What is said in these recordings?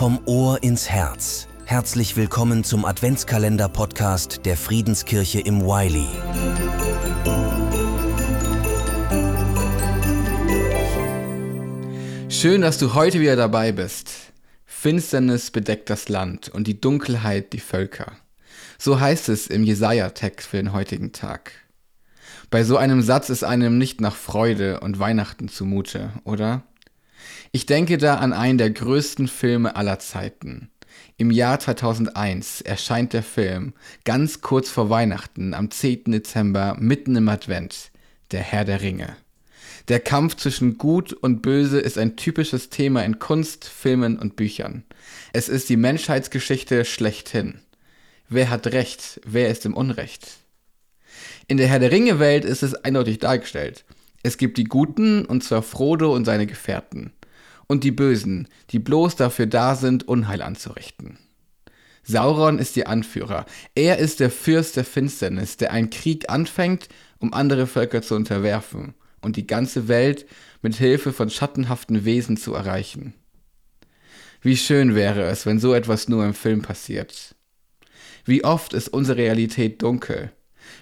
Vom Ohr ins Herz. Herzlich willkommen zum Adventskalender-Podcast der Friedenskirche im Wiley. Schön, dass du heute wieder dabei bist. Finsternis bedeckt das Land und die Dunkelheit die Völker. So heißt es im Jesaja-Text für den heutigen Tag. Bei so einem Satz ist einem nicht nach Freude und Weihnachten zumute, oder? Ich denke da an einen der größten Filme aller Zeiten. Im Jahr 2001 erscheint der Film ganz kurz vor Weihnachten am 10. Dezember mitten im Advent, Der Herr der Ringe. Der Kampf zwischen Gut und Böse ist ein typisches Thema in Kunst, Filmen und Büchern. Es ist die Menschheitsgeschichte schlechthin. Wer hat Recht? Wer ist im Unrecht? In der Herr der Ringe Welt ist es eindeutig dargestellt. Es gibt die Guten, und zwar Frodo und seine Gefährten und die Bösen, die bloß dafür da sind, Unheil anzurichten. Sauron ist ihr Anführer. Er ist der Fürst der Finsternis, der einen Krieg anfängt, um andere Völker zu unterwerfen und die ganze Welt mit Hilfe von schattenhaften Wesen zu erreichen. Wie schön wäre es, wenn so etwas nur im Film passiert. Wie oft ist unsere Realität dunkel?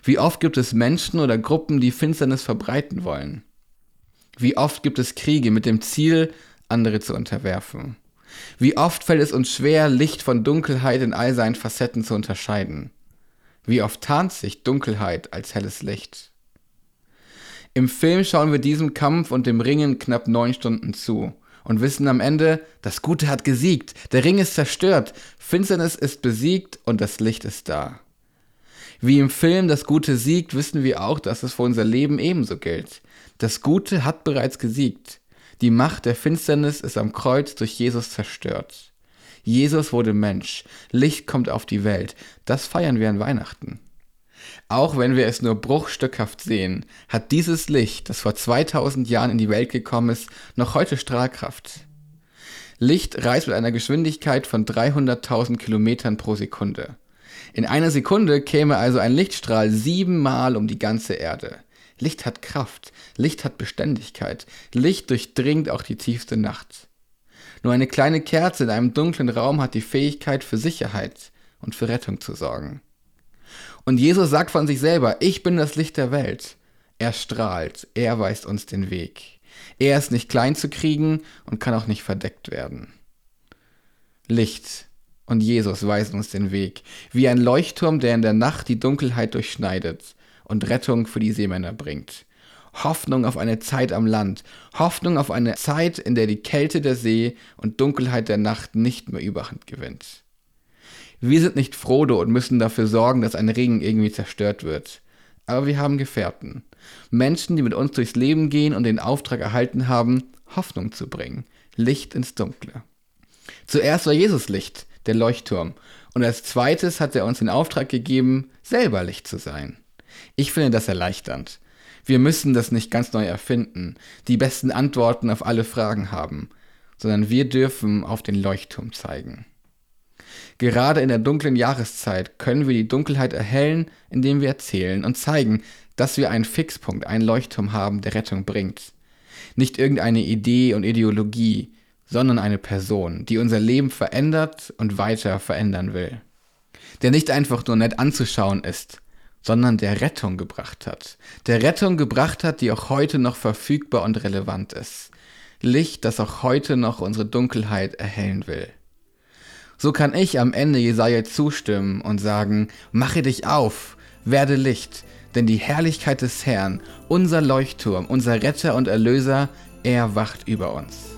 Wie oft gibt es Menschen oder Gruppen, die Finsternis verbreiten wollen? Wie oft gibt es Kriege mit dem Ziel, andere zu unterwerfen. Wie oft fällt es uns schwer, Licht von Dunkelheit in all seinen Facetten zu unterscheiden. Wie oft tarnt sich Dunkelheit als helles Licht. Im Film schauen wir diesem Kampf und dem Ringen knapp neun Stunden zu und wissen am Ende, das Gute hat gesiegt, der Ring ist zerstört, Finsternis ist besiegt und das Licht ist da. Wie im Film das Gute siegt, wissen wir auch, dass es für unser Leben ebenso gilt. Das Gute hat bereits gesiegt. Die Macht der Finsternis ist am Kreuz durch Jesus zerstört. Jesus wurde Mensch, Licht kommt auf die Welt, das feiern wir an Weihnachten. Auch wenn wir es nur bruchstückhaft sehen, hat dieses Licht, das vor 2000 Jahren in die Welt gekommen ist, noch heute Strahlkraft. Licht reist mit einer Geschwindigkeit von 300.000 Kilometern pro Sekunde. In einer Sekunde käme also ein Lichtstrahl siebenmal um die ganze Erde. Licht hat Kraft, Licht hat Beständigkeit, Licht durchdringt auch die tiefste Nacht. Nur eine kleine Kerze in einem dunklen Raum hat die Fähigkeit für Sicherheit und für Rettung zu sorgen. Und Jesus sagt von sich selber, ich bin das Licht der Welt. Er strahlt, er weist uns den Weg. Er ist nicht klein zu kriegen und kann auch nicht verdeckt werden. Licht und Jesus weisen uns den Weg, wie ein Leuchtturm, der in der Nacht die Dunkelheit durchschneidet und Rettung für die Seemänner bringt. Hoffnung auf eine Zeit am Land, Hoffnung auf eine Zeit, in der die Kälte der See und Dunkelheit der Nacht nicht mehr Überhand gewinnt. Wir sind nicht Frodo und müssen dafür sorgen, dass ein Ring irgendwie zerstört wird. Aber wir haben Gefährten. Menschen, die mit uns durchs Leben gehen und den Auftrag erhalten haben, Hoffnung zu bringen. Licht ins Dunkle. Zuerst war Jesus Licht, der Leuchtturm. Und als zweites hat er uns den Auftrag gegeben, selber Licht zu sein. Ich finde das erleichternd. Wir müssen das nicht ganz neu erfinden, die besten Antworten auf alle Fragen haben, sondern wir dürfen auf den Leuchtturm zeigen. Gerade in der dunklen Jahreszeit können wir die Dunkelheit erhellen, indem wir erzählen und zeigen, dass wir einen Fixpunkt, einen Leuchtturm haben, der Rettung bringt. Nicht irgendeine Idee und Ideologie, sondern eine Person, die unser Leben verändert und weiter verändern will. Der nicht einfach nur nett anzuschauen ist, sondern der Rettung gebracht hat. Der Rettung gebracht hat, die auch heute noch verfügbar und relevant ist. Licht, das auch heute noch unsere Dunkelheit erhellen will. So kann ich am Ende Jesaja zustimmen und sagen, mache dich auf, werde Licht, denn die Herrlichkeit des Herrn, unser Leuchtturm, unser Retter und Erlöser, er wacht über uns.